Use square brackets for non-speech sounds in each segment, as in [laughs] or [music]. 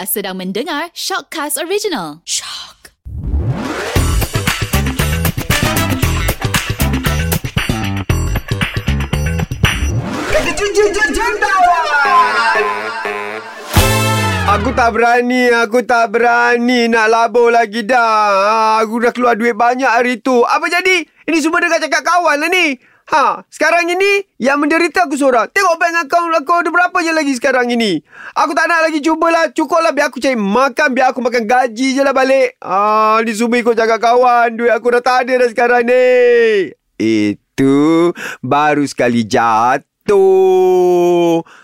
Anda sedang mendengar Shockcast Original. Shock. Aku tak berani, aku tak berani nak labur lagi dah. Aku dah keluar duit banyak hari tu. Apa jadi? Ini semua dekat cakap kawan lah ni. Ha, sekarang ini yang menderita aku seorang. Tengok bank account aku ada berapa je lagi sekarang ini. Aku tak nak lagi cubalah. Cukup lah biar aku cari makan. Biar aku makan gaji je lah balik. Ah, ni semua ikut cakap kawan. Duit aku dah tak ada dah sekarang ni. Itu baru sekali jatuh.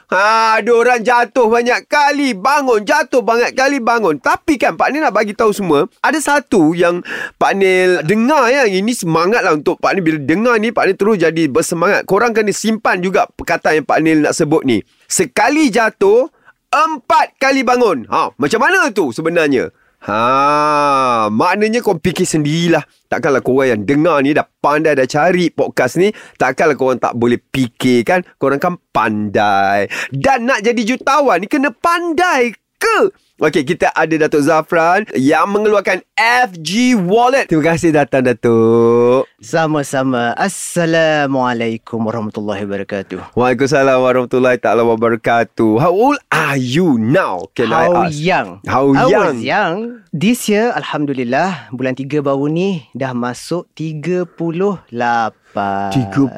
Ha, ada orang jatuh banyak kali bangun, jatuh banyak kali bangun. Tapi kan Pak Nil nak bagi tahu semua, ada satu yang Pak Nil dengar ya, ini semangat lah untuk Pak Nil bila dengar ni Pak Nil terus jadi bersemangat. Korang kena simpan juga perkataan yang Pak Nil nak sebut ni. Sekali jatuh, empat kali bangun. Ha, macam mana tu sebenarnya? Ha, maknanya kau fikir sendirilah. Takkanlah korang yang dengar ni dah pandai dah cari podcast ni. Takkanlah korang tak boleh fikir kan. Korang kan pandai. Dan nak jadi jutawan ni kena pandai ke? Okey, kita ada Datuk Zafran yang mengeluarkan FG Wallet. Terima kasih datang Datuk. Sama-sama. Assalamualaikum warahmatullahi wabarakatuh. Waalaikumsalam warahmatullahi taala wabarakatuh. How old are you now? Can I How ask? young? How I young? was young. This year, Alhamdulillah, bulan 3 baru ni dah masuk 38. 38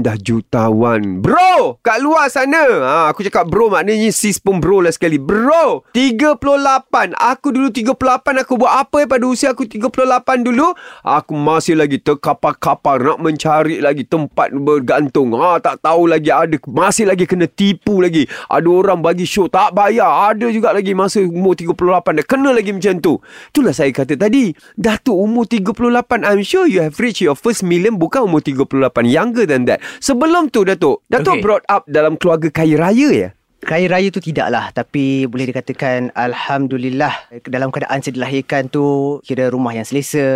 dah jutawan. Bro Kat luar sana. Ha, Aku cakap bro Maknanya sis pun bro lah sekali. Bro 38 Aku dulu 38 Aku buat apa eh pada usia aku 38 dulu? Aku masih lagi terkapar-kapar Nak mencari lagi tempat bergantung. Ha, Tak tahu lagi ada Masih lagi kena tipu lagi. Ada orang bagi show Tak bayar. Ada juga lagi masa umur 38 Dah kena lagi macam tu. Itulah saya kata tadi. Datuk umur 38 I'm sure you have reached your first million Bukan umur 38 Younger than that. Sebelum tu Datuk Datuk Okay. brought up dalam keluarga kaya raya ya? Kaya raya tu tidaklah Tapi boleh dikatakan Alhamdulillah Dalam keadaan saya dilahirkan tu Kira rumah yang selesa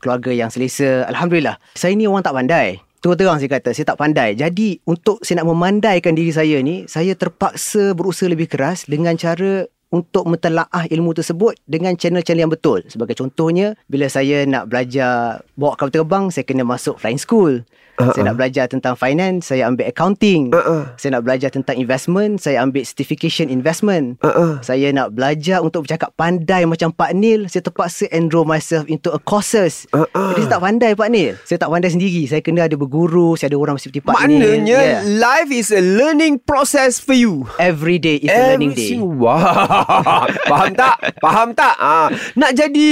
Keluarga yang selesa Alhamdulillah. Saya ni orang tak pandai. Terus-terang saya kata Saya tak pandai. Jadi untuk saya nak memandaikan diri saya ni Saya terpaksa berusaha lebih keras Dengan cara untuk mentelaah ilmu tersebut dengan channel-channel yang betul. Sebagai contohnya, bila saya nak belajar bawa kapal terbang, saya kena masuk flying school. Uh-uh. Saya nak belajar tentang finance, saya ambil accounting. Uh-uh. Saya nak belajar tentang investment, saya ambil certification investment. Uh-uh. Saya nak belajar untuk bercakap pandai macam Pak Nil, saya terpaksa enroll myself into a courses. Uh-uh. Jadi saya tak pandai Pak Nil. Saya tak pandai sendiri. Saya kena ada berguru, saya ada orang seperti Pak Nil. Maknanya Yeah. Life is a learning process for you Every day is a learning day. Wah, [laughs] faham tak? Faham tak? Ha, nak jadi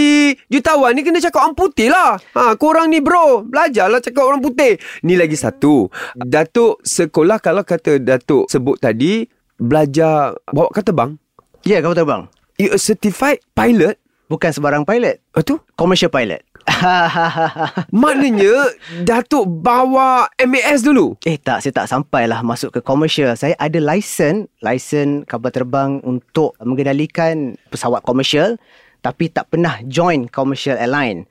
jutawan ni kena cakap orang putih lah. Ha, korang ni bro, belajarlah cakap orang putih. Ni lagi satu. Datuk sekolah kalau kata Datuk sebut tadi, belajar bawa kata bang. Ya, yeah, kapal terbang. You a certified pilot? Bukan sebarang pilot. Ah, tu? Commercial pilot. [laughs] Maknanya Datuk bawa MAS dulu. eh tak, saya tak sampailah masuk ke commercial. Saya ada license, license kapal terbang untuk mengendalikan pesawat komersial tapi tak pernah join commercial airline.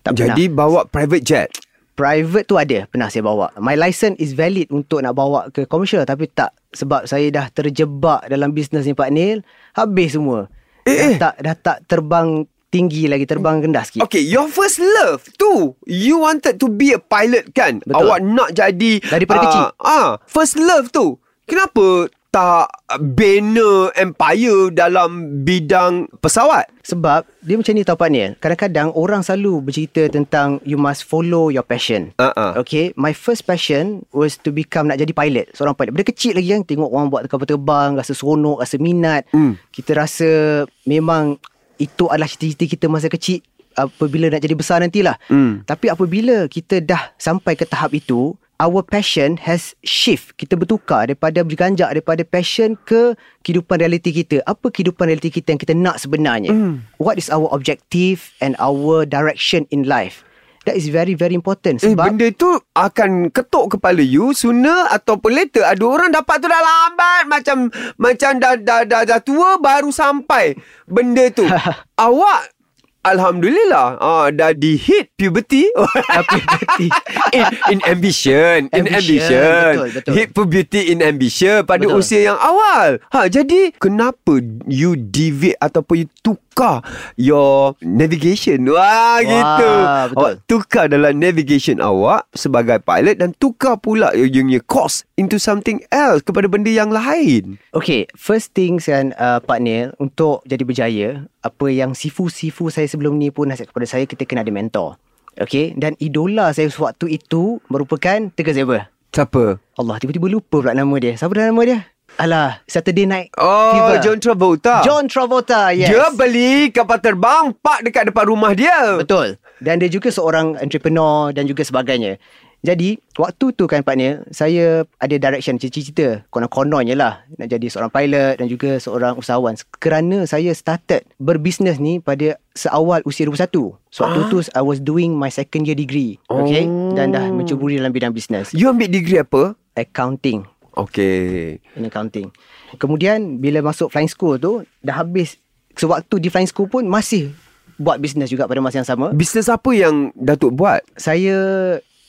Tak Jadi pernah. bawa private jet. Private tu ada pernah saya bawa. My license is valid untuk nak bawa ke commercial tapi tak sebab saya dah terjebak dalam bisnes ni Pak Nil, habis semua. Eh, eh. dah tak dah tak terbang tinggi lagi, terbang rendah sikit. Okay, your first love tu, you wanted to be a pilot kan? Betul. Awak nak jadi Daripada ah, kecil. Ah, first love tu. Kenapa tak bina empire dalam bidang pesawat? Sebab dia macam ni tau Pak Nil. Kadang-kadang orang selalu bercerita tentang you must follow your passion. Uh-uh. Okay, my first passion was to become nak jadi pilot. Seorang pilot. Benda kecil lagi kan tengok orang buat kapal terbang, rasa seronok, rasa minat. Hmm. Kita rasa memang itu adalah cita-cita kita masa kecil apabila nak jadi besar nantilah. Hmm. Tapi apabila kita dah sampai ke tahap itu, our passion has shift. Kita bertukar daripada berganjak daripada passion ke kehidupan realiti kita. Apa kehidupan realiti kita yang kita nak sebenarnya? Hmm. What is our objective and our direction in life? That is very very important Eh, sebab benda tu akan ketuk kepala you sooner ataupun later. Ada orang dapat tu dah lambat. Macam macam dah, dah, dah, dah tua baru sampai benda tu. [laughs] Awak Alhamdulillah ah, Dah di hit puberty [laughs] puberty. in, in ambition In Ambition, ambition betul, betul. Hit puberty in ambition Pada Betul. usia yang awal ha, Jadi Kenapa you deviate Ataupun you tukar Your navigation Wah, gitu betul. Awak tukar dalam navigation awak Sebagai pilot Dan tukar pula You punya course Into something else Kepada benda yang lain Okay, first things kan uh, Pak Nil Untuk jadi berjaya Apa yang sifu-sifu saya sebelum ni pun Nasihat kepada saya Kita kena ada mentor Okay Dan idola saya sewaktu itu Merupakan Tegar Zebra Siapa? Allah tiba-tiba lupa pula nama dia Siapa dah nama dia? Alah Saturday Night Oh Fever. John Travolta John Travolta yes. Dia beli kapal terbang Park dekat depan rumah dia Betul Dan dia juga seorang entrepreneur Dan juga sebagainya Jadi Waktu tu kan Pak Nil Saya ada direction Cita-cita Konon-kononnya lah Nak jadi seorang pilot Dan juga seorang usahawan Kerana saya started Berbisnes ni Pada seawal usia 21 Sewaktu Ah. tu I was doing my second year degree Okay Oh. Dan dah mencuburi dalam bidang bisnes You ambil degree apa? Accounting Okay in accounting. Kemudian bila masuk flying school tu dah habis sewaktu di flying school pun masih buat bisnes juga pada masa yang sama. Bisnes apa yang Datuk buat? Saya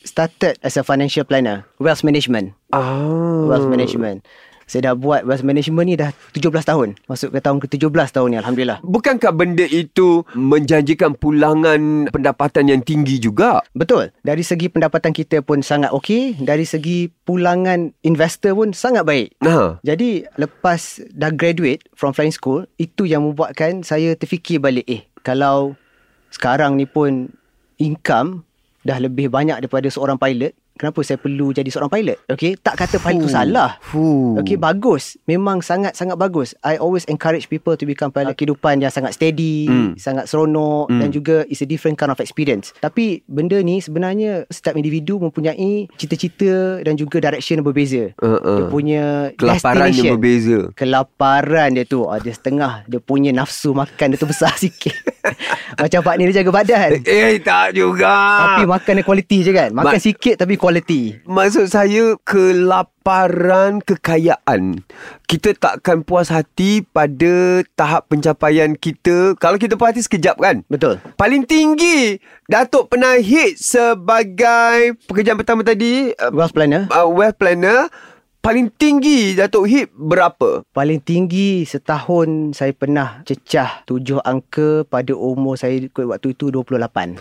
started as a financial planner, wealth management, Ah. wealth management. Saya dah buat wealth management ni dah 17 tahun. Masuk ke tahun ke-17 tahun ni alhamdulillah. Bukankah benda itu menjanjikan pulangan pendapatan yang tinggi juga? Betul. Dari segi pendapatan kita pun sangat okey, dari segi pulangan investor pun sangat baik. Ha. Jadi lepas dah graduate from flying school, itu yang membuatkan saya terfikir balik, eh kalau sekarang ni pun income dah lebih banyak daripada seorang pilot, kenapa saya perlu jadi seorang pilot? Okay, tak kata pilot tu Fuh. salah. Fuh. Okay, bagus. Memang sangat-sangat bagus. I always encourage people to become pilot. Kehidupan yang sangat steady, Hmm. sangat seronok Hmm. dan juga it's a different kind of experience. Tapi benda ni sebenarnya setiap individu mempunyai cita-cita dan juga direction yang berbeza. Uh, uh. Dia punya Kelaparan yang destination. berbeza. Kelaparan dia tu ah, Dia setengah Dia punya nafsu makan dia tu besar [laughs] sikit Macam Pak ni dia jaga badan Eh, tak juga. Tapi makan dia quality je kan Makan Ma- sikit tapi quality Maksud saya kelaparan kekayaan. Kita takkan puas hati pada tahap pencapaian kita. Kalau kita puas hati sekejap kan? Betul Paling tinggi Datuk pernah hit sebagai pekerjaan pertama tadi uh, Wealth planner uh, wealth planner paling tinggi Datuk hit berapa? Paling tinggi setahun saya pernah cecah tujuh angka pada umur saya waktu itu 28.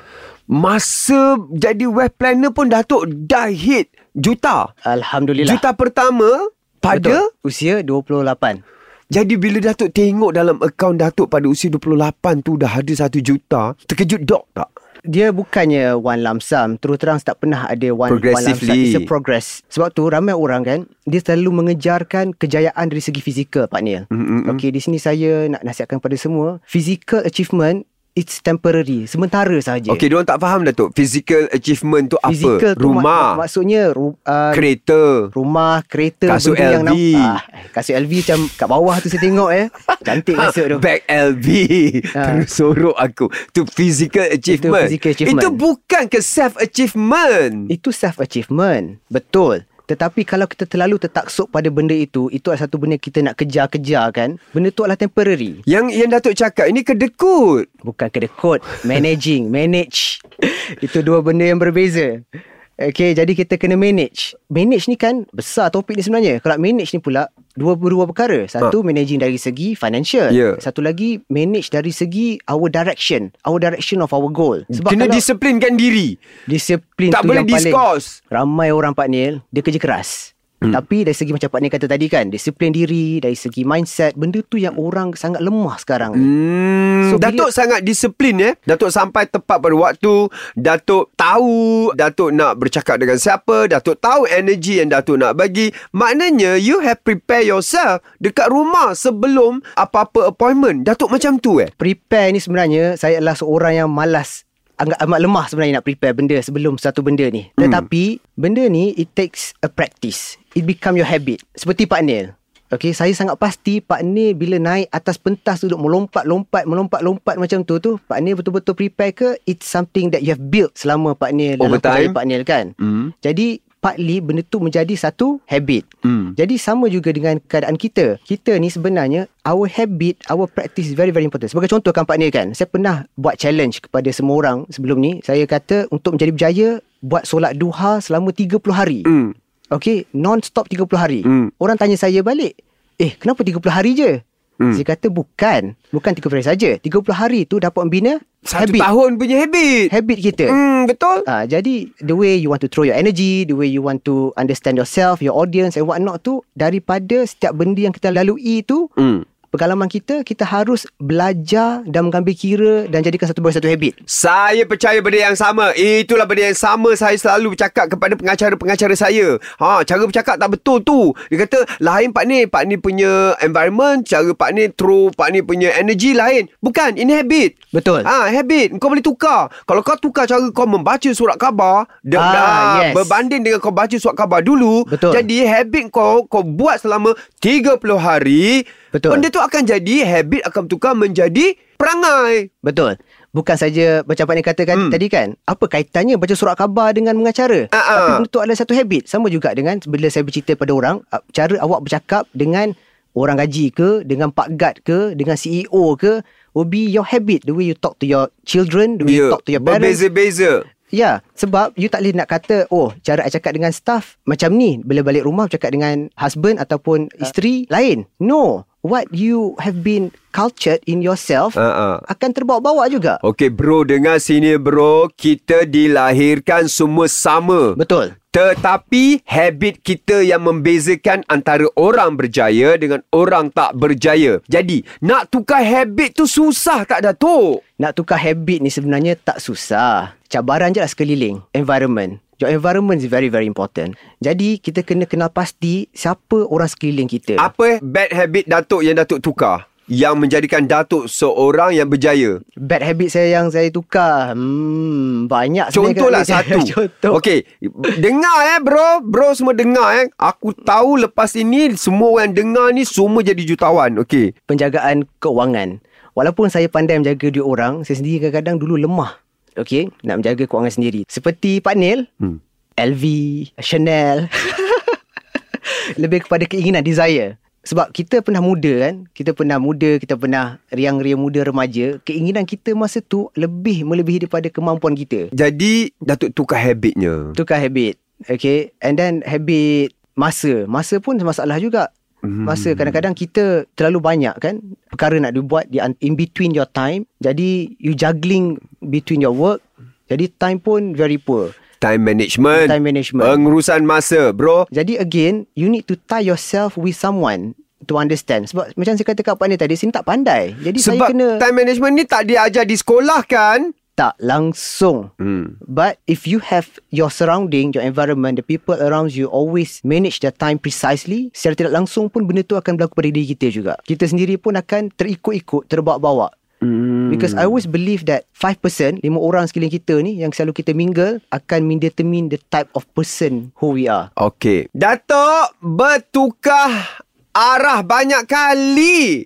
Masa jadi wealth planner pun Datuk dah hit juta. Alhamdulillah. Juta pertama pada Betul. Usia 28. jadi bila Datuk tengok dalam akaun Datuk pada usia 28 tu dah ada 1 juta, terkejut dok tak? Dia bukannya one lump sum. Terus terang tak pernah ada one, one lump sum. It's a progress. Sebab tu ramai orang kan, dia selalu mengejarkan kejayaan dari segi fizikal Pak Neil. Mm-mm. Okey, di sini saya nak nasihatkan kepada semua, physical achievement it's temporary, sementara sahaja. Okey, diorang tak faham Datuk. Physical achievement tu Physical apa? tu Rumah, mak- maksudnya ru, uh, kereta, rumah, kereta, Kasut benda yang LV. nampak. Ah, kasut LV macam kat bawah tu saya tengok eh. Cantik kasut tu. Bag LV Ha. Terus sorok aku Tu physical achievement physical achievement. Itu bukan ke self achievement Itu self achievement. Betul. Tetapi kalau kita terlalu tertaksub pada benda itu, itu adalah satu benda kita nak kejar-kejar kan. Benda tu adalah temporary. Yang yang Datuk cakap Ini kedekut Bukan kedekut. Managing. manage. [laughs] Itu dua benda yang berbeza. Okay, jadi kita kena manage. Manage ni kan besar topik ni sebenarnya. Kalau manage ni pula, dua dua perkara. Satu, managing dari segi financial. Ya. Satu lagi, manage dari segi our direction. Our direction of our goal. Sebab Kena disiplinkan diri disiplin Tak tu boleh yang paling discourse ramai orang Pak Nil dia kerja keras hmm. tapi dari segi macam Pak Nil kata tadi kan disiplin diri dari segi mindset benda tu yang orang sangat lemah sekarang ni Hmm, So, Datuk sangat disiplin eh. Datuk sampai tepat pada waktu. Datuk tahu Datuk nak bercakap dengan siapa. Datuk tahu energi yang Datuk nak bagi. Maknanya you have prepare yourself dekat rumah sebelum apa-apa appointment. Datuk macam tu eh. prepare ni sebenarnya saya adalah seorang yang malas agak amat lemah sebenarnya nak prepare benda sebelum satu benda ni Hmm. tetapi benda ni it takes a practice it become your habit seperti Pak Nil Okay, saya sangat pasti Pak Nil bila naik atas pentas duduk melompat-lompat, melompat-lompat macam tu tu, Pak Nil betul-betul prepare ke? It's something that you have built selama Pak Nil dalam time. Pak Nil kan. Hmm. Jadi partly benda tu menjadi satu habit. Hmm. Jadi sama juga dengan keadaan kita. Kita ni sebenarnya our habit, our practice is very very important. Sebagai contoh kan Pak Nil kan, saya pernah buat challenge kepada semua orang sebelum ni. Saya kata untuk menjadi berjaya buat solat duha selama 30 hari. Hmm. Okay, non-stop 30 hari. Hmm. Orang tanya saya balik, eh kenapa 30 hari je? Hmm. Saya kata bukan. Bukan 30 hari saja. 30 hari tu dapat membina Satu habit. tahun punya habit. Habit kita. Hmm, betul. Ah, jadi the way you want to throw your energy, the way you want to understand yourself, your audience and what not tu daripada setiap benda yang kita lalui tu Hmm. Pengalaman kita kita harus belajar dan mengambil kira dan jadikan satu sebagai satu habit. Saya percaya benda yang sama. Itulah benda yang sama saya selalu bercakap kepada pengacara-pengacara saya. Ha, cara bercakap tak betul tu. Dia kata, lain Pak Ni. Pak Ni punya environment, cara Pak Ni throw Pak Ni punya energy lain. Bukan, ini habit. Betul. Ha, habit. Kau boleh tukar. Kalau kau tukar cara kau membaca surat khabar, de- Ah, dah, yes. berbanding dengan kau baca surat khabar dulu, Betul. jadi habit kau kau buat selama 30 hari, Betul. benda tu akan jadi habit akan bertukar menjadi perangai. Betul. Bukan saja macam Pak Ni katakan Hmm. tadi kan, apa kaitannya baca surat khabar dengan mengacara? Ah. Tapi benda tu adalah satu habit. Sama juga dengan bila saya bercerita pada orang, ah, cara awak bercakap dengan orang gaji ke, dengan Pak Gad ke, dengan CEO ke, will be your habit. The way you talk to your children, the way you Ya, talk to your parents. berbeza-beza. Ya, sebab you tak boleh nak kata, oh, cara I cakap dengan staff macam ni. Bila balik rumah bercakap dengan husband ataupun isteri lain. No. What you have been cultured in yourself ah. akan terbawa-bawa juga. Okey bro, dengar sini bro. Kita dilahirkan semua sama. Betul. Tetapi habit kita yang membezakan antara orang berjaya dengan orang tak berjaya. Jadi, nak tukar habit tu susah tak Datuk? Nak tukar habit ni sebenarnya tak susah. Cabaran je lah sekeliling. Environment. Your environment is very very important. Jadi kita kena kenal pasti siapa orang sekeliling kita. Apa bad habit Datuk yang Datuk tukar? Yang menjadikan Datuk seorang yang berjaya. Bad habit saya yang saya tukar. Hmm, banyak Contohlah kan. satu. [laughs] Contoh. Okey, dengar eh bro, bro semua dengar eh. Aku tahu lepas ini semua orang dengar ni semua jadi jutawan. Okey. penjagaan keuangan. Walaupun saya pandai menjaga duit orang, saya sendiri kadang-kadang dulu lemah. Okey, nak menjaga keuangan sendiri. Seperti Pak Nil, Hmm. LV, Chanel. [laughs] Lebih kepada keinginan, desire. Sebab kita pernah muda kan Kita pernah muda Kita pernah riang-riang muda remaja Keinginan kita masa tu Lebih melebihi daripada kemampuan kita Jadi Datuk tukar habitnya. Tukar habit Okay And then habit Masa Masa pun masalah juga Hmm. Masa kadang-kadang kita terlalu banyak kan perkara nak dibuat di in between your time. Jadi you juggling between your work. Jadi time pun very poor. Time management. Time management. Pengurusan masa, bro. Jadi again, you need to tie yourself with someone to understand. Sebab macam saya kata kat Pak ni tadi, sini tak pandai. Jadi Sebab saya kena time management ni tak diajar di sekolah kan? Tak langsung. Hmm. But if you have your surrounding, your environment, the people around you always manage their time precisely, secara tidak langsung pun benda tu akan berlaku pada diri kita juga. Kita sendiri pun akan terikut-ikut, terbawa-bawa. Hmm. Because I always believe that 5%, lima orang sekeliling kita ni yang selalu kita mingle akan mendetermine the type of person who we are. Okey. Datuk bertukar arah banyak kali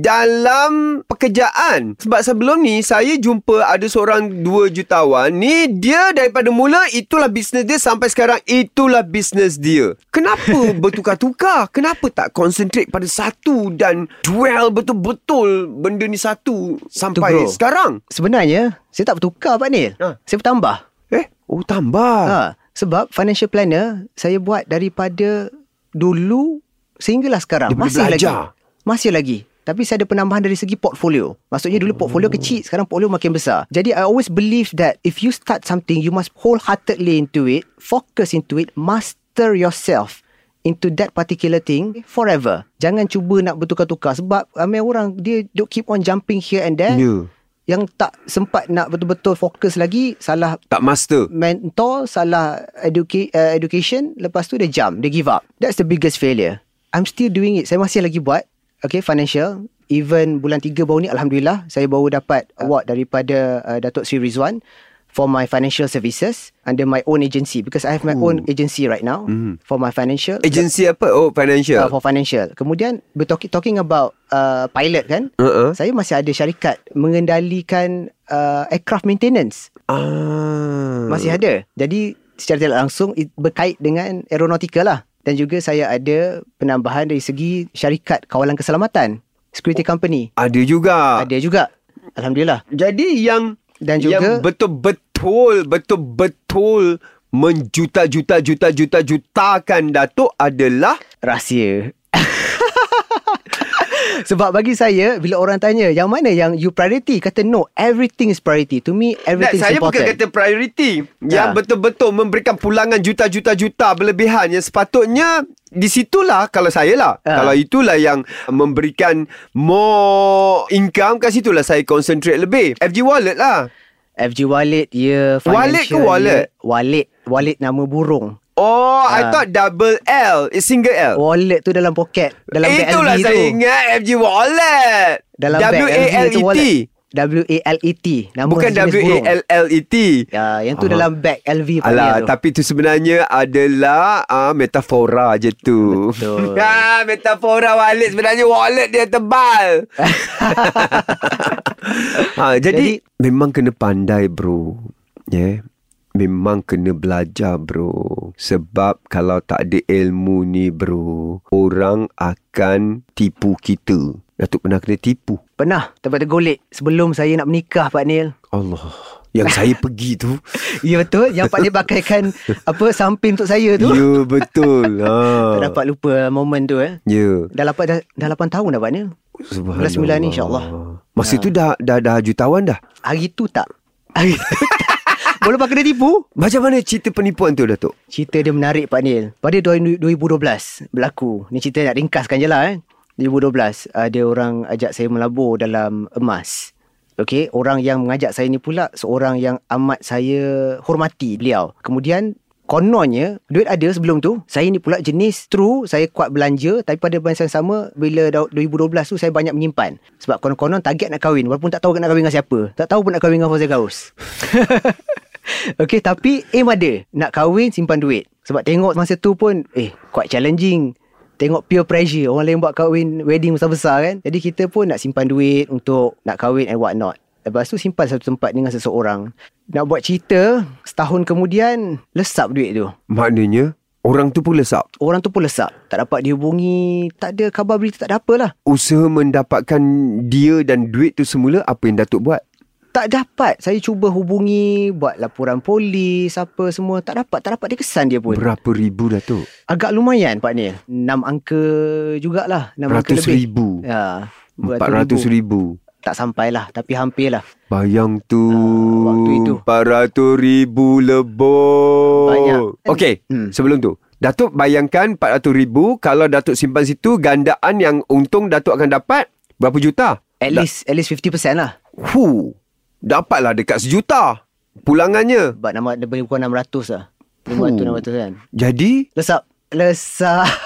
dalam pekerjaan. Sebab sebelum ni saya jumpa ada seorang dua jutawan ni dia daripada mula itulah bisnes dia sampai sekarang itulah bisnes dia. Kenapa [laughs] bertukar-tukar? Kenapa tak concentrate pada satu dan dwell betul-betul benda ni satu sampai bro. sekarang? Sebenarnya, saya tak bertukar Pak Nil. Ha. Saya bertambah. Eh, oh tambah. Ha, sebab financial planner saya buat daripada dulu sehinggalah sekarang. Daripada Masih lagi. belajar. Masih lagi. Tapi saya ada penambahan dari segi portfolio. Maksudnya dulu portfolio kecil, sekarang portfolio makin besar. Jadi I always believe that if you start something, you must wholeheartedly into it, focus into it, master yourself into that particular thing forever. Jangan cuba nak bertukar-tukar sebab ramai orang dia don't keep on jumping here and there. Ya. Yang tak sempat nak betul-betul fokus lagi, salah Tak master. mentor, salah educa- uh, education, lepas tu dia jump, dia give up. That's the biggest failure. I'm still doing it. Saya masih lagi buat. Okay, financial. Even bulan 3 baru ni, Alhamdulillah, saya baru dapat award daripada uh, Datuk Sri Rizwan for my financial services under my own agency because I have my own agency right now for my financial. Agensi apa? Oh, financial. Uh, for financial. Kemudian, talking, talking about uh, pilot kan. Uh-uh. Saya masih ada syarikat mengendalikan uh, aircraft maintenance. Ah. Masih ada. Jadi secara tidak langsung berkait dengan aeronautika lah. Dan juga saya ada penambahan dari segi syarikat kawalan keselamatan. Security company. Ada juga. Ada juga. Alhamdulillah. Jadi yang Dan juga- yang betul-betul betul-betul menjuta-juta-juta-juta-jutakan Datuk adalah Rahsia. [laughs] Sebab bagi saya Bila orang tanya Yang mana yang you priority? Kata no Everything is priority. To me Everything saya is important bukan kata priority. Yang Ya. betul-betul memberikan pulangan juta-juta-juta berlebihan yang sepatutnya di situlah kalau saya lah. Ha. kalau itulah yang memberikan more income kat situlah saya concentrate lebih. FG wallet lah. FG wallet Ya Wallet ke wallet? ya, Wallet. Wallet nama burung oh I Ha. thought double L is single L Wallet tu dalam poket Dalam bag itulah LV saya tu ingat FG wallet Dalam E T wallet. W-A-L-E-T Nama bukan sejenis W A burung. L L E T Ya, yang tu Aha. dalam bag LV Alah, tu. tapi tu sebenarnya adalah uh, metafora je tu. Betul. ha, [laughs] metafora wallet sebenarnya wallet dia tebal. ha, [laughs] jadi, Jadi- memang kena pandai bro. Ya. Yeah. Memang kena belajar bro Sebab kalau tak ada ilmu ni bro Orang akan tipu kita Datuk pernah kena tipu Pernah tempat tergolek sebelum saya nak menikah Pak Nil. Allah Yang saya [laughs] pergi tu Ya betul Yang Pak Nil pakaikan apa samping untuk saya tu. Ya betul [laughs] ha. Tak dapat lupa momen tu eh. Ya Dah lapan dah, dah 8 tahun dah Pak Nil. Subhanallah. Bulan sembilan ni, insyaAllah. Masa tu dah dah dah jutawan dah. Hari tu tak. Hari tu tak. Boleh pak kena tipu? Macam mana cerita penipuan tu Datuk? Cerita dia menarik Pak Nil. Pada 2012 berlaku. Ni cerita nak ringkaskan je lah eh. 2012 ada orang ajak saya melabur dalam emas. Okey, orang yang mengajak saya ni pula seorang yang amat saya hormati beliau. Kemudian kononnya duit ada sebelum tu. Saya ni pula jenis true saya kuat belanja tapi pada masa yang sama bila dah 2012 tu saya banyak menyimpan. Sebab konon-konon target nak kahwin walaupun tak tahu nak kahwin dengan siapa. Tak tahu pun nak kahwin dengan Fauzia Gaus. [laughs] [laughs] Okey tapi aim ada. Nak kahwin simpan duit. Sebab tengok masa tu pun Eh quite challenging. Tengok peer pressure. Orang lain buat kahwin Wedding besar-besar kan? Jadi kita pun nak simpan duit Untuk nak kahwin and what not Lepas tu simpan satu tempat dengan seseorang. Nak buat cerita Setahun kemudian Lesap duit tu. Maknanya orang tu pun lesap. Orang tu pun lesap. Tak dapat dihubungi. Tak ada khabar berita Tak ada apalah. Usaha mendapatkan dia dan duit tu semula apa yang Datuk buat? Tak dapat Saya cuba hubungi Buat laporan polis Apa semua Tak dapat Tak dapat dia kesan dia pun Berapa ribu Datuk? Agak lumayan Pak Nil 6 angka jugalah 6 angka lebih ribu. Ya Empat ratus ribu. Tak sampai lah Tapi hampir lah Bayang tu Ah, waktu itu. 400 ribu lebur Banyak. Okey Hmm. Sebelum tu Datuk bayangkan 400 ribu Kalau Datuk simpan situ Gandaan yang untung Datuk akan dapat Berapa juta? At least At least 50% lah Hu, dapatlah dekat sejuta pulangannya. Sebab nama lebih kurang 600 lah 500 600 kan Jadi, Lesap Lesap [laughs]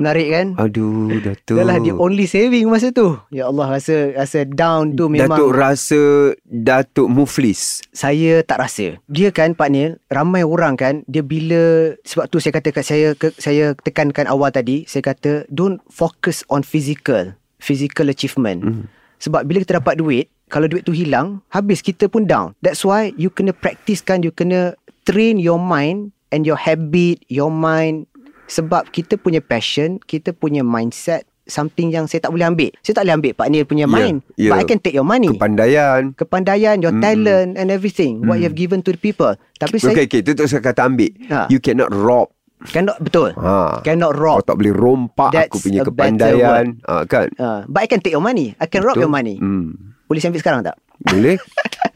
Menarik kan aduh Datuk. Dah lah the only saving masa tu Ya Allah rasa Rasa down tu memang Datuk rasa Datuk muflis. saya tak rasa. Dia kan Pak Nil, ramai orang kan, dia bila sebab tu saya kata kat saya ke, saya tekankan awal tadi, saya kata don't focus on physical, physical achievement. Mm. Sebab bila kita dapat duit, kalau duit tu hilang, habis kita pun down. That's why you kena practice kan, you kena train your mind and your habit, your mind sebab kita punya passion, kita punya mindset something yang saya tak boleh ambil. Saya tak boleh ambil Pak Nil punya Ya, mind. ya. But I can take your money Kepandaian. kepandaian, your Mm-mm. talent and everything what you have given to the people. Tapi saya Okey, okey. Itu tu saya kata ambil. Ha. You cannot rob. Cannot betul. Ha. Cannot Kau rob. tak boleh rompak That's aku punya kepandaian. Ha, kan? Uh, but I can take your money. I can rob Betul? your money. Hmm. Boleh ambil sekarang tak? Boleh?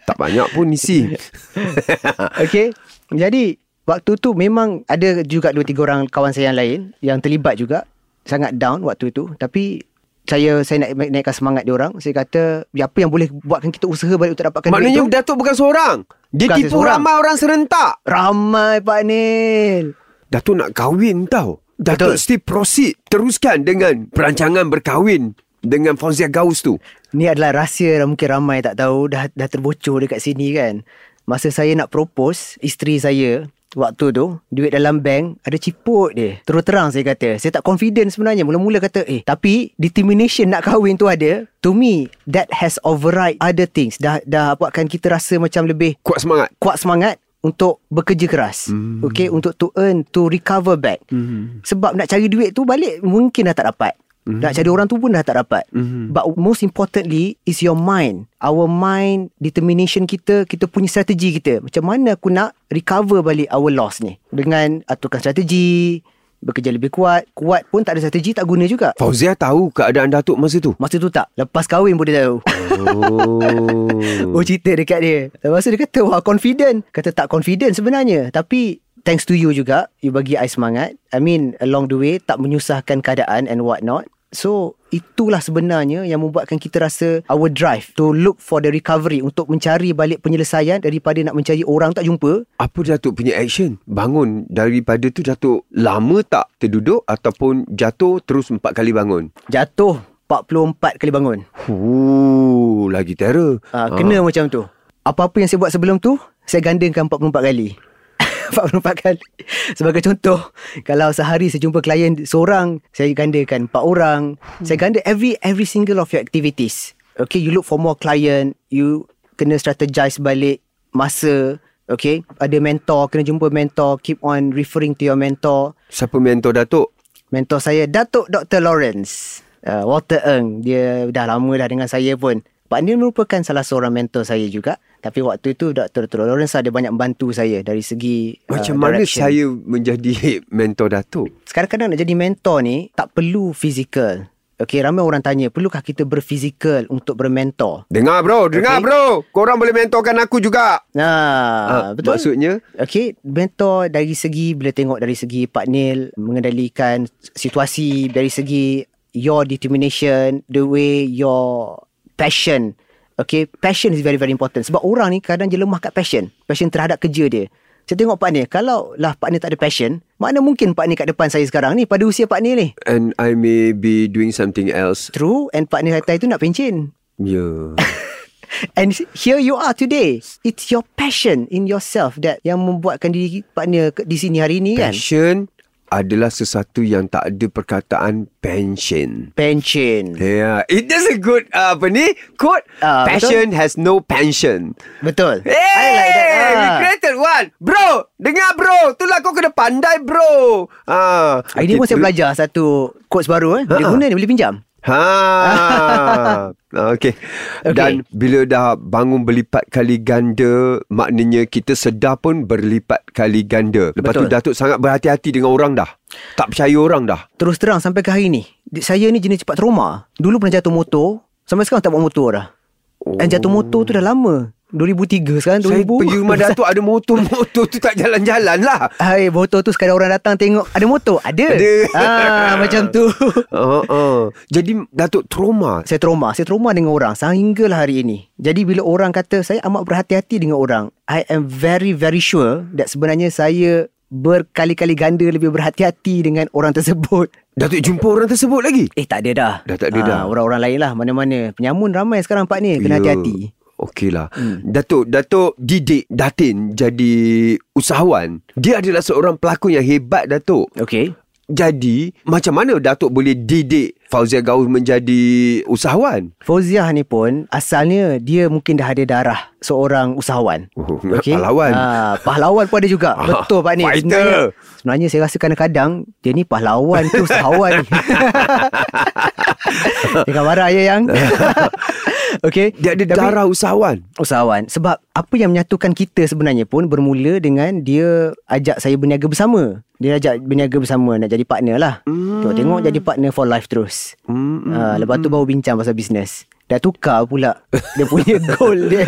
tak banyak pun isi. [laughs] Okay. Jadi waktu tu memang ada juga dua tiga orang kawan saya yang lain yang terlibat juga sangat down waktu tu. Tapi saya saya nak naikkan semangat dia orang. Saya kata ya, apa yang boleh buatkan kita usaha balik untuk dapatkan Maknanya duit tu. Datuk bukan seorang. Dia Bukan tipu seorang. ramai orang serentak. Ramai Pak Nil. Datuk nak kahwin tau. Datuk Betul. still proceed. Teruskan dengan perancangan berkahwin dengan Fauzia Gaus tu. Ni adalah rahsia yang mungkin ramai tak tahu dah dah terbocor dekat sini kan. Masa saya nak propose isteri saya, Waktu tu Duit dalam bank Ada ciput dia Terus terang saya kata Saya tak confident sebenarnya Mula-mula kata Eh tapi Determination nak kahwin tu ada To me That has override Other things Dah dah buatkan kita rasa Macam lebih Kuat semangat. Kuat semangat untuk bekerja keras mm. okay untuk to earn to recover back mm. sebab nak cari duit tu balik mungkin dah tak dapat mm. nak cari orang tu pun dah tak dapat mm. but most importantly is your mind our mind determination kita kita punya strategi kita macam mana aku nak recover balik our loss ni dengan aturkan strategi bekerja lebih kuat kuat pun tak ada strategi tak guna juga. Fauzia tahu keadaan Datuk masa tu. Masa tu tak. Lepas kahwin pun dia tahu. Oh. [laughs] Oh cerita dekat dia. Lepas tu dia kata Wah confident. Kata tak confident sebenarnya. Tapi Thanks to you juga You bagi I semangat. I mean Along the way Tak menyusahkan keadaan And what not So Itulah sebenarnya Yang membuatkan kita rasa Our drive To look for the recovery Untuk mencari balik penyelesaian Daripada nak mencari orang tak jumpa Apa Datuk punya action? Bangun daripada tu Datuk lama tak terduduk ataupun jatuh terus empat kali bangun? Jatuh 44 kali bangun Huh, lagi terror. ha, Kena macam tu Apa-apa yang saya buat sebelum tu Saya gandakan 44 kali [laughs] 44 kali Sebagai contoh Kalau sehari saya jumpa klien seorang Saya gandakan 4 orang. Saya ganda every every single of your activities. Okay you look for more client You kena strategize balik Masa Okay? Ada mentor Kena jumpa mentor Keep on referring to your mentor. Siapa mentor Datuk? Mentor saya Datuk Dr. Lawrence. Uh, Walter Eng Dia dah lama dah dengan saya pun. Pak Nil merupakan salah seorang mentor saya juga Tapi waktu itu Dr. Dr. Lawrence ada banyak bantu saya Dari segi uh, Macam mana direction. saya menjadi mentor Datuk? Kadang-kadang nak jadi mentor ni Tak perlu fizikal Okay, ramai orang tanya Perlukah kita berfizikal Untuk bermentor Dengar bro, dengar Okay. bro. Korang boleh mentorkan aku juga. Nah, Ah, betul. Maksudnya? Okay, mentor dari segi bila tengok dari segi Pak Nil mengendalikan situasi dari segi your determination, the way your passion. Okay, passion is very very important. Sebab orang ni kadang je lemah kat passion. Passion terhadap kerja dia. Saya tengok Pak Nil, kalau lah Pak Nil tak ada passion, mana mungkin Pak Nil kat depan saya sekarang ni pada usia Pak Nil ni. And I may be doing something else. True, and Pak Nil kata itu nak pencen. Ya. [laughs] And here you are today. It's your passion in yourself that yang membuatkan diri Pak ke- di sini hari ni kan. Passion adalah sesuatu yang tak ada perkataan pension. Pension. Yeah, it is a good uh, apa ni quote. Ah, Passion has no pension. Betul. Hey, I like that. we Ah. created one. Bro, dengar bro. Itulah kau kena pandai bro. Ah, Ini pun saya belajar satu quotes baru eh. Boleh Ha-ha. guna ni boleh pinjam. Ha. [laughs] Okey. Dan bila dah bangun berlipat kali ganda, maknanya kita sedar pun berlipat kali ganda. Lepas Betul. tu Datuk sangat berhati-hati dengan orang dah. Tak percaya orang dah. Terus terang sampai ke hari ni. Saya ni jenis cepat trauma. Dulu pernah jatuh motor. Sampai sekarang tak bawa motor dah. Oh. Dan jatuh motor tu dah lama. 2003 sekarang 2000. Saya pergi rumah [laughs] Datuk ada motor-motor [laughs] tu tak jalan-jalan lah. Hai, motor tu sekadar orang datang tengok ada motor. Ada. Ada. Ah, [laughs] macam tu. Uh, uh. Jadi Datuk trauma. Saya trauma. Saya trauma dengan orang sehinggalah hari ini. Jadi bila orang kata saya amat berhati-hati dengan orang, I am very very sure that sebenarnya saya berkali-kali ganda lebih berhati-hati dengan orang tersebut. Datuk jumpa orang tersebut lagi? Eh tak ada dah. Dah tak ada dah. Orang-orang lain lah mana-mana. Penyamun ramai sekarang Pak ni. Kena Ya. hati-hati. Okey lah. Hmm. Datuk, Datuk didik Datin jadi usahawan. Dia adalah seorang pelakon yang hebat, Datuk. Okay. Jadi, macam mana Datuk boleh didik Fauzia Gaus menjadi usahawan? Fauziah ni pun asalnya dia mungkin dah ada darah seorang usahawan. Oh, [laughs] pahlawan. Ha, pahlawan pun ada juga. Ah, Betul Pak ni. fighter. Sebenarnya, sebenarnya saya rasa kadang-kadang dia ni pahlawan tu usahawan ni. [laughs] Jangan marah ya yang. [laughs] Okey. Dia ada Tapi- darah usahawan. usahawan sebab apa yang menyatukan kita sebenarnya pun bermula dengan dia ajak saya berniaga bersama. Dia ajak berniaga bersama nak jadi partner lah. Hmm. Tengok-tengok jadi partner for life terus. Hmm, Ha, lepas tu baru bincang pasal bisnes. Dah tukar pula dia punya [laughs] goal dia.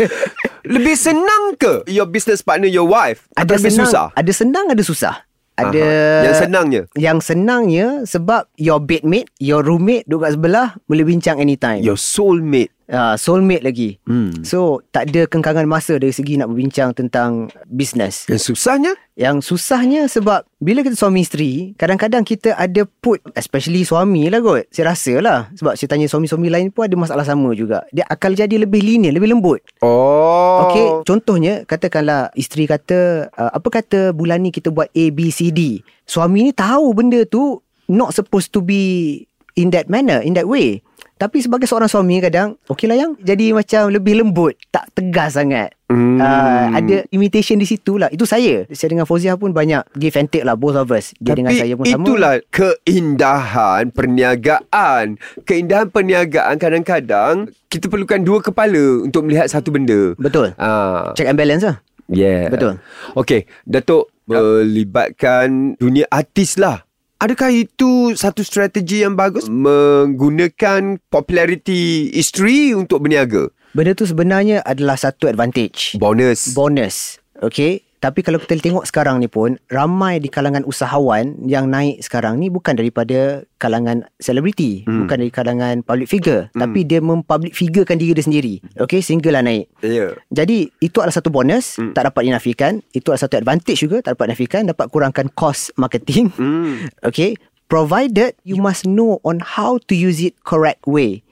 Lebih senang ke your business partner, your wife? Ada lebih senang, susah? ada senang, ada susah. Ada Aha. Yang senangnya? Yang senangnya sebab your bedmate, your roommate duduk kat sebelah boleh bincang anytime. Your soulmate. Uh, soulmate lagi. Hmm. So tak ada kengkangan masa dari segi nak berbincang tentang bisnes. Yang susahnya? Yang susahnya sebab bila kita suami isteri, kadang-kadang kita ada put, especially suami lah kot. Saya rasa lah. Sebab saya tanya suami-suami lain pun ada masalah sama juga. Dia akan jadi lebih linear, lebih lembut. Oh. Okay, contohnya katakanlah isteri kata, uh, apa kata bulan ni kita buat A, B, C, D. Suami ni tahu benda tu not supposed to be in that manner, in that way. Tapi sebagai seorang suami kadang, okey lah yang jadi macam lebih lembut, tak tegas sangat. Hmm. Uh, ada imitation di situ lah. Itu saya. Saya dengan Fauziah pun banyak give and take lah, both of us. Dia Tapi dengan saya pun sama. itulah keindahan perniagaan. Keindahan perniagaan kadang-kadang kita perlukan dua kepala untuk melihat satu benda. Betul. Ah, Check and balance lah. yeah. Betul. Okey, Datuk melibatkan dunia artis lah. Adakah itu satu strategi yang bagus menggunakan populariti isteri untuk berniaga? Benda tu sebenarnya adalah satu advantage. Bonus. bonus. Okay. Tapi kalau kita tengok sekarang ni pun, ramai di kalangan usahawan yang naik sekarang ni bukan daripada kalangan selebriti. Hmm. Bukan dari kalangan public figure. Hmm. Tapi dia mempublic figurekan diri dia sendiri. Okay. Sehinggalah naik. Ya. Yeah. Jadi itu adalah satu bonus hmm. tak dapat dinafikan. Itu adalah satu advantage juga tak dapat dinafikan. Dapat kurangkan cost marketing. Hmm. [laughs] Okay. Provided you must know on how to use it correct way.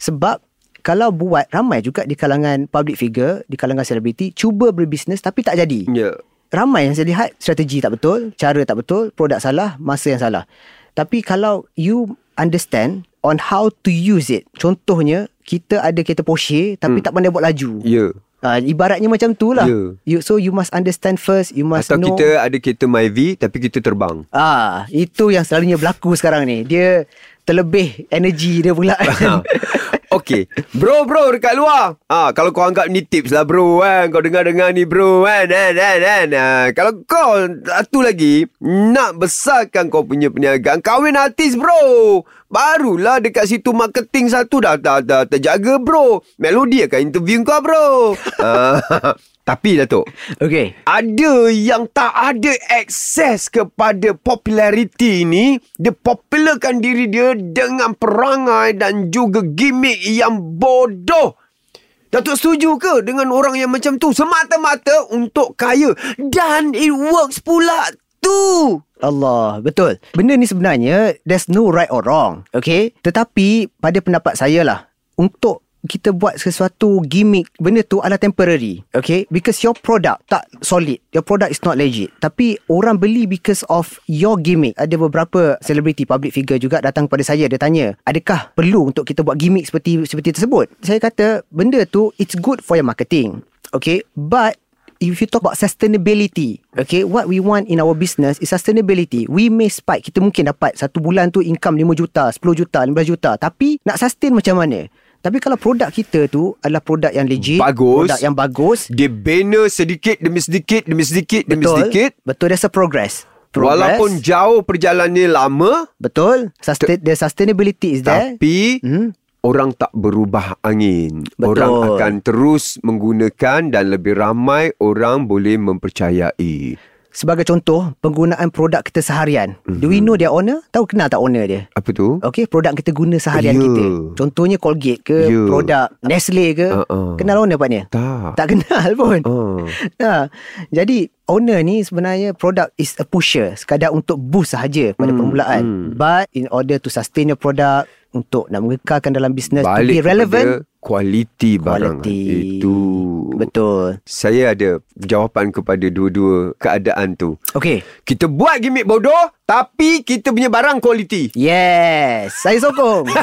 Sebab kalau buat ramai juga di kalangan public figure, di kalangan selebriti cuba berbisnes tapi tak jadi. Ya. Yeah. Ramai yang saya lihat strategi tak betul, cara tak betul, produk salah, masa yang salah. Tapi kalau you understand on how to use it. Contohnya kita ada kereta Porsche tapi Hmm. tak pandai buat laju. Ya. Uh, ibaratnya macam tu lah. Ya. You, so you must understand first, you must Atau know. kita ada kereta Myvi tapi kita terbang. Ah, itu yang selalunya berlaku sekarang ni. Dia terlebih energi dia pula. [laughs] Okey. Bro, bro dekat luar. Ah, kalau kau anggap ni tips lah bro kan. Kau dengar-dengar ni bro kan. kan, kan, kan. Ah, kalau kau satu lagi nak besarkan kau punya perniagaan, kahwin artis bro. Barulah dekat situ marketing satu dah, dah, dah terjaga bro. Melody akan interview kau bro. ah, tapi Datuk, okay. ada yang tak ada akses kepada populariti ni dia popularkan diri dia dengan perangai dan juga gimmick yang bodoh Datuk setuju ke dengan orang yang macam tu semata-mata untuk kaya dan it works pula tu Allah, betul. Benda ni sebenarnya there's no right or wrong, okay? Tetapi pada pendapat saya lah, untuk kita buat sesuatu gimmick, benda tu adalah temporary, okay? Because your product tak solid, your product is not legit. Tapi orang beli because of your gimmick. Ada beberapa celebrity, public figure juga datang pada saya, dia tanya, adakah perlu untuk kita buat gimmick seperti seperti tersebut? Saya kata, benda tu it's good for your marketing, okay? But if you talk about sustainability, okay, what we want in our business is sustainability. We may spike. Kita mungkin dapat satu bulan tu income 5 juta, 10 juta, 15 juta. Tapi nak sustain macam mana? Tapi kalau produk kita tu adalah produk yang legit, Bagus. produk yang bagus, dia bina sedikit demi sedikit demi sedikit demi betul, sedikit betul, there's a progress. progress walaupun jauh perjalanannya lama betul, sustain, the sustainability is there. tapi Hmm. orang tak berubah angin. Betul. Orang akan terus menggunakan dan lebih ramai orang boleh mempercayai. Sebagai contoh, penggunaan produk kita seharian. Mhm. Do we know their owner? Tahu kenal tak owner dia? Apa tu? Okey, produk kita guna seharian Ya. kita. Contohnya Colgate ke, Ya. produk Nestle ke. Uh-uh. Kenal owner partnya? Tak. Tak kenal [laughs] pun. Oh. Ha. Jadi owner ni sebenarnya product is a pusher sekadar untuk boost sahaja pada Hmm, permulaan. hmm. But in order to sustain your product untuk nak mengekalkan dalam bisnes to be relevant kualiti barang. Itu. Betul. Saya ada jawapan kepada dua-dua keadaan tu. Okey. Kita buat gimmick bodoh tapi kita punya barang kualiti. Yes, saya sokong. [laughs]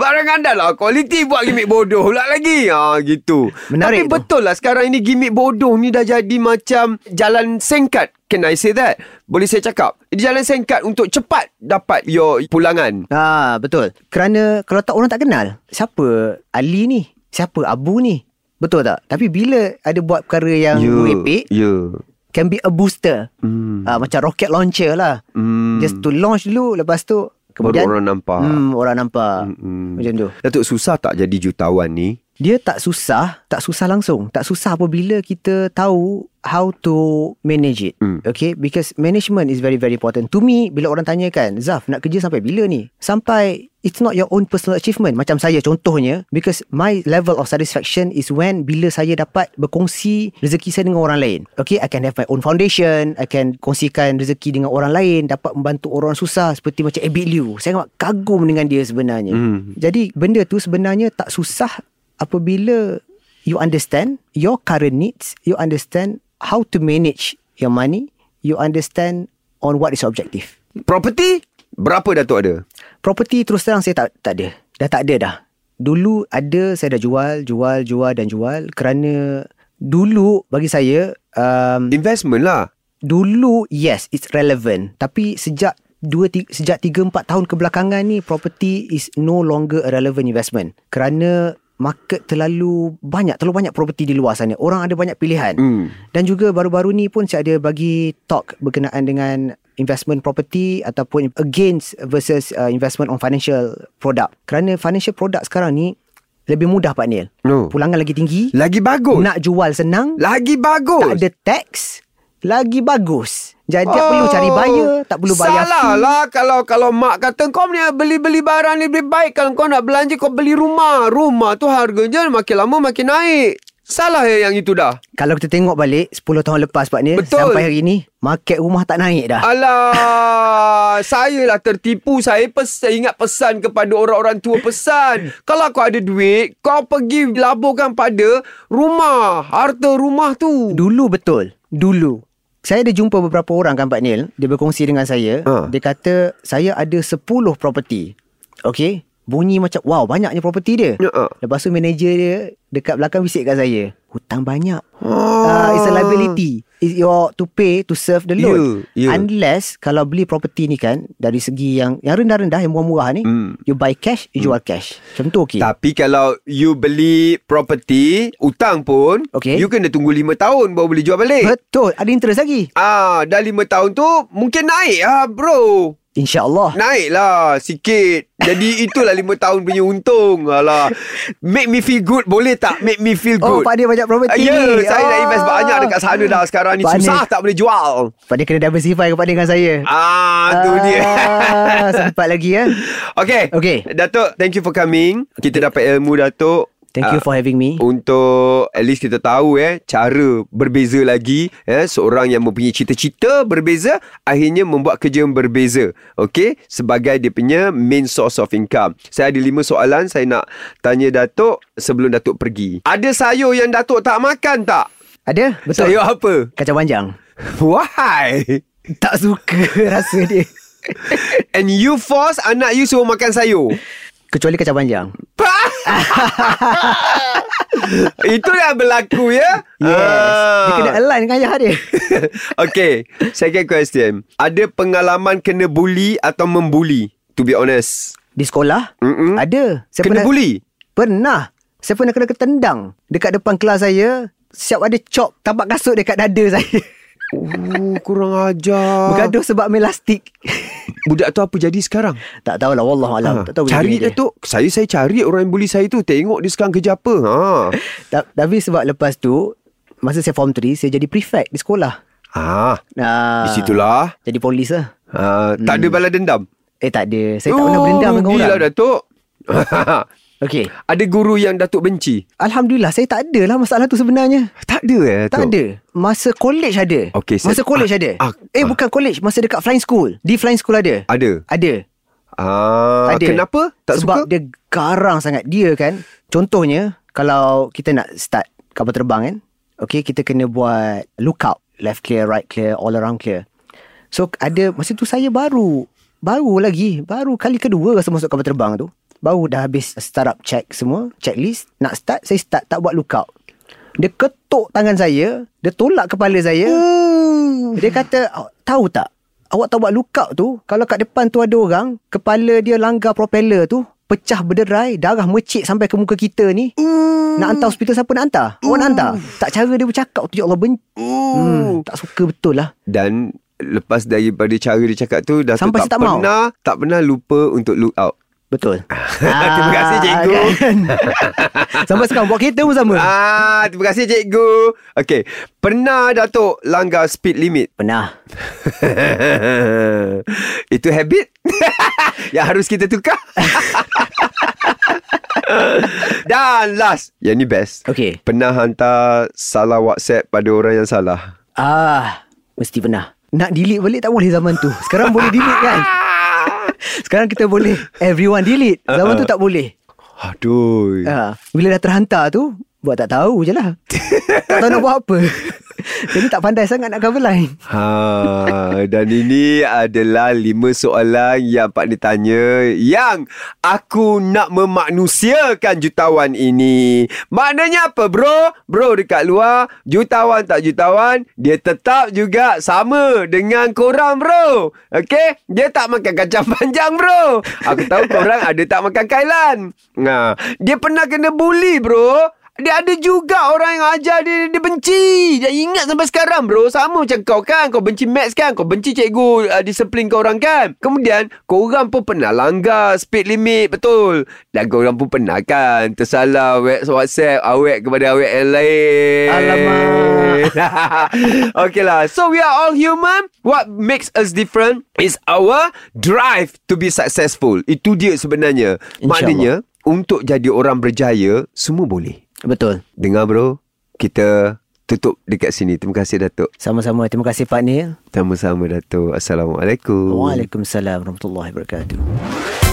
Barang anda lah Kualiti buat gimmick bodoh pula lagi ha, Gitu Menarik Tapi tu. betul lah Sekarang ini gimmick bodoh ni Dah jadi macam Jalan singkat Can I say that? Boleh saya cakap Jalan singkat Untuk cepat Dapat your pulangan ha, betul. Kerana kalau tak orang tak kenal, siapa Ali ni? Siapa Abu ni? Betul tak? Tapi bila ada buat perkara yang Ya merepek, Ya can be a booster. Hmm. Ah, macam rocket launcher lah. Hmm. Just to launch dulu Lepas tu Baru orang nampak. hmm, Orang nampak Mm-mm. Macam tu Datuk susah tak jadi jutawan ni? Dia tak susah Tak susah langsung Tak susah apabila kita tahu How to manage it Hmm. Okay Because management is very very important To me Bila orang tanya kan Zaf nak kerja sampai bila ni Sampai it's not your own personal achievement. Macam saya contohnya, because my level of satisfaction is when bila saya dapat berkongsi rezeki saya dengan orang lain. Okay, I can have my own foundation, I can kongsikan rezeki dengan orang lain, dapat membantu orang susah seperti macam Abid Liu. Saya amat kagum dengan dia sebenarnya. Hmm. Jadi benda tu sebenarnya tak susah apabila you understand your current needs, you understand how to manage your money, you understand on what is your objective. Property berapa Datuk ada? Property terus terang saya tak tak ada. Dah tak ada dah. Dulu ada saya dah jual, jual, jual dan jual kerana dulu bagi saya um, Investment lah. dulu yes it's relevant tapi sejak dua tiga, sejak 3 4 tahun kebelakangan ni property is no longer a relevant investment kerana market terlalu banyak terlalu banyak property di luar sana orang ada banyak pilihan Hmm. dan juga baru-baru ni pun saya ada bagi talk berkenaan dengan investment property ataupun against versus uh, investment on financial product kerana financial product sekarang ni lebih mudah Pak Nil No. pulangan lagi tinggi Lagi bagus. nak jual senang Lagi bagus. tak ada tax lagi bagus. Jadi tak perlu cari buyer, tak perlu bayar Salah fee. lah kalau kalau mak kata kau ni beli-beli barang ni lebih baik kalau kau nak belanja kau beli rumah. Rumah tu harganya makin lama makin naik. Salah ya yang itu dah. Kalau kita tengok balik 10 tahun lepas Pak Nil Betul. sampai hari ni market rumah tak naik dah. Alah, [laughs] saya lah tertipu. Saya pes, ingat pesan kepada orang-orang tua pesan. Kalau kau ada duit, kau pergi laburkan pada rumah, harta rumah tu. Dulu betul. Dulu. Saya ada jumpa beberapa orang kan Pak Nil, dia berkongsi dengan saya, Ha. dia kata saya ada 10 property. Okey. Bunyi macam wow banyaknya property dia. Ah. Lepas tu manager dia dekat belakang bisik kat saya, hutang banyak. Uh, it's a liability. It's your to pay to serve the loan. Ya, ya. Unless kalau beli property ni kan dari segi yang yang rendah-rendah yang murah-murah ni, Hmm. you buy cash, you jual cash. Macam tu okey. Tapi kalau you beli property, utang pun, Okey. you kena tunggu 5 tahun baru boleh jual balik. Betul, ada interest lagi. Ah, dah 5 tahun tu mungkin naik ah bro. InsyaAllah. Naik lah sikit. Jadi [laughs] itulah 5 tahun punya untung. Alah. Make me feel good boleh tak? Make me feel Oh, good. Pak Dia banyak property Ya, ni. saya dah invest Ah. banyak dekat sana dah sekarang ni. Pak Susah Nis. tak boleh jual. Pak Dia kena diversify kepada dengan saya. Ah, tu dia. Ah, sempat lagi ya. [laughs] Okay. Okay. Datuk, thank you for coming. Kita dapat ilmu Datuk. Thank you Ah, for having me. Untuk at least kita tahu eh cara berbeza lagi eh seorang yang mempunyai cita-cita berbeza akhirnya membuat kerja yang berbeza okey sebagai dia punya main source of income. Saya ada lima soalan saya nak tanya Datuk sebelum Datuk pergi. Ada sayur yang Datuk tak makan tak? Ada? Betul. Sayur apa? Kacang panjang. [laughs] Why? Tak suka [laughs] rasa dia. And you force anak you suruh makan sayur? [laughs] Kecuali kacang panjang. [laughs] Itu yang berlaku ya? Yes. Dia kena align dengan ayah dia. [laughs] okay, second question. Ada pengalaman kena bully atau membuli? To be honest. Di sekolah? Mm-mm. Ada. Saya Kena pernah, bully? Pernah. Saya pernah kena ketendang. Dekat depan kelas saya. Siap ada cop tapak kasut dekat dada saya. Oh, kurang ajar. Bergaduh sebab melastik. Budak tu apa jadi sekarang? tak tahulah. Wallah alam. Ha, Tak tahu cari dia. tu. Saya saya cari orang yang bully saya tu. Tengok dia sekarang kerja apa. Ha. [laughs] Ta- Tapi sebab lepas tu. Masa saya form 3. Saya jadi prefect di sekolah. Ha. Nah, Di situlah. Jadi polis lah. Ha. Tak ada balas dendam. Eh tak ada. Saya tak pernah berendam dengan rugilah, orang. Datuk. [laughs] Okey. ada guru yang Datuk benci? Alhamdulillah saya tak ada lah masalah tu sebenarnya. Tak ada eh, Datuk? Tak ada. Masa college ada. Okey, saya- Masa college ah, ada. ah, eh ah. bukan college, masa dekat flying school. Di flying school ada. Ada. Ada. Ah, ada. Kenapa? Tak Sebab suka? dia garang sangat. Dia kan, contohnya kalau kita nak start kapal terbang kan, okay, kita kena buat lookout. Left clear, right clear, all around clear. So ada, masa tu saya baru, baru lagi, baru kali kedua rasa masuk kapal terbang tu. Baru dah habis startup check semua, checklist. Nak start, saya start tak buat lookout. Dia ketuk tangan saya, dia tolak kepala saya. Dia kata, "Awak tahu tak? Awak tahu buat lookout tu, kalau kat depan tu ada orang, kepala dia langgar propeller tu, pecah berderai, darah mecik sampai ke muka kita ni. Nak hantar hospital siapa nak hantar? Awak nak hantar? Tak cara dia bercakap tu, ya Allah ben... Hmm, tak suka betul lah. Dan lepas daripada cara dia cakap tu Datuk Sampai tak, tak mau. pernah tak pernah lupa untuk look out. Betul. [laughs] Terima kasih, cikgu. kan? [laughs] Sampai sekarang buat kereta pun sama. Ah, terima kasih cikgu. Okey, pernah Datuk langgar speed limit? Pernah. [laughs] Itu habit? Yang harus kita tukar Dan last Yang ni best Okey. Pernah hantar Salah WhatsApp Pada orang yang salah Ah, mesti pernah. Nak delete balik tak boleh zaman tu. Sekarang boleh delete kan? Sekarang kita boleh everyone delete. Zaman tu tak boleh. Aduh Ha, bila dah terhantar tu, buat tak tahu je lah. [laughs] tak tahu nak buat apa. Jadi tak pandai sangat nak cover line. Ha, dan ini adalah lima soalan yang Pak Ni tanya yang aku nak memanusiakan jutawan ini. Maknanya apa bro? Bro dekat luar, jutawan tak jutawan, dia tetap juga sama dengan korang bro. Okay? Dia tak makan kacang panjang bro. Aku tahu korang ada tak makan kailan. Nah, dia pernah kena bully bro. Dia ada juga orang yang ajar dia, dia benci. Dia ingat sampai sekarang bro. Sama macam kau kan. Kau benci maths kan. Kau benci cikgu uh, disiplin kau orang kan. Kemudian kau orang pun pernah langgar speed limit. Betul. Dan kau orang pun pernah kan. Tersalah WhatsApp awet kepada awet yang lain. Alamak. [laughs] okay lah. So we are all human. What makes us different is our drive to be successful. Itu dia sebenarnya. Maknanya untuk jadi orang berjaya semua boleh. Betul. Dengar bro, kita tutup dekat sini. Terima kasih Datuk. Sama-sama. Terima kasih Pak Nil. Sama-sama Datuk. Assalamualaikum. Waalaikumsalam warahmatullahi wabarakatuh.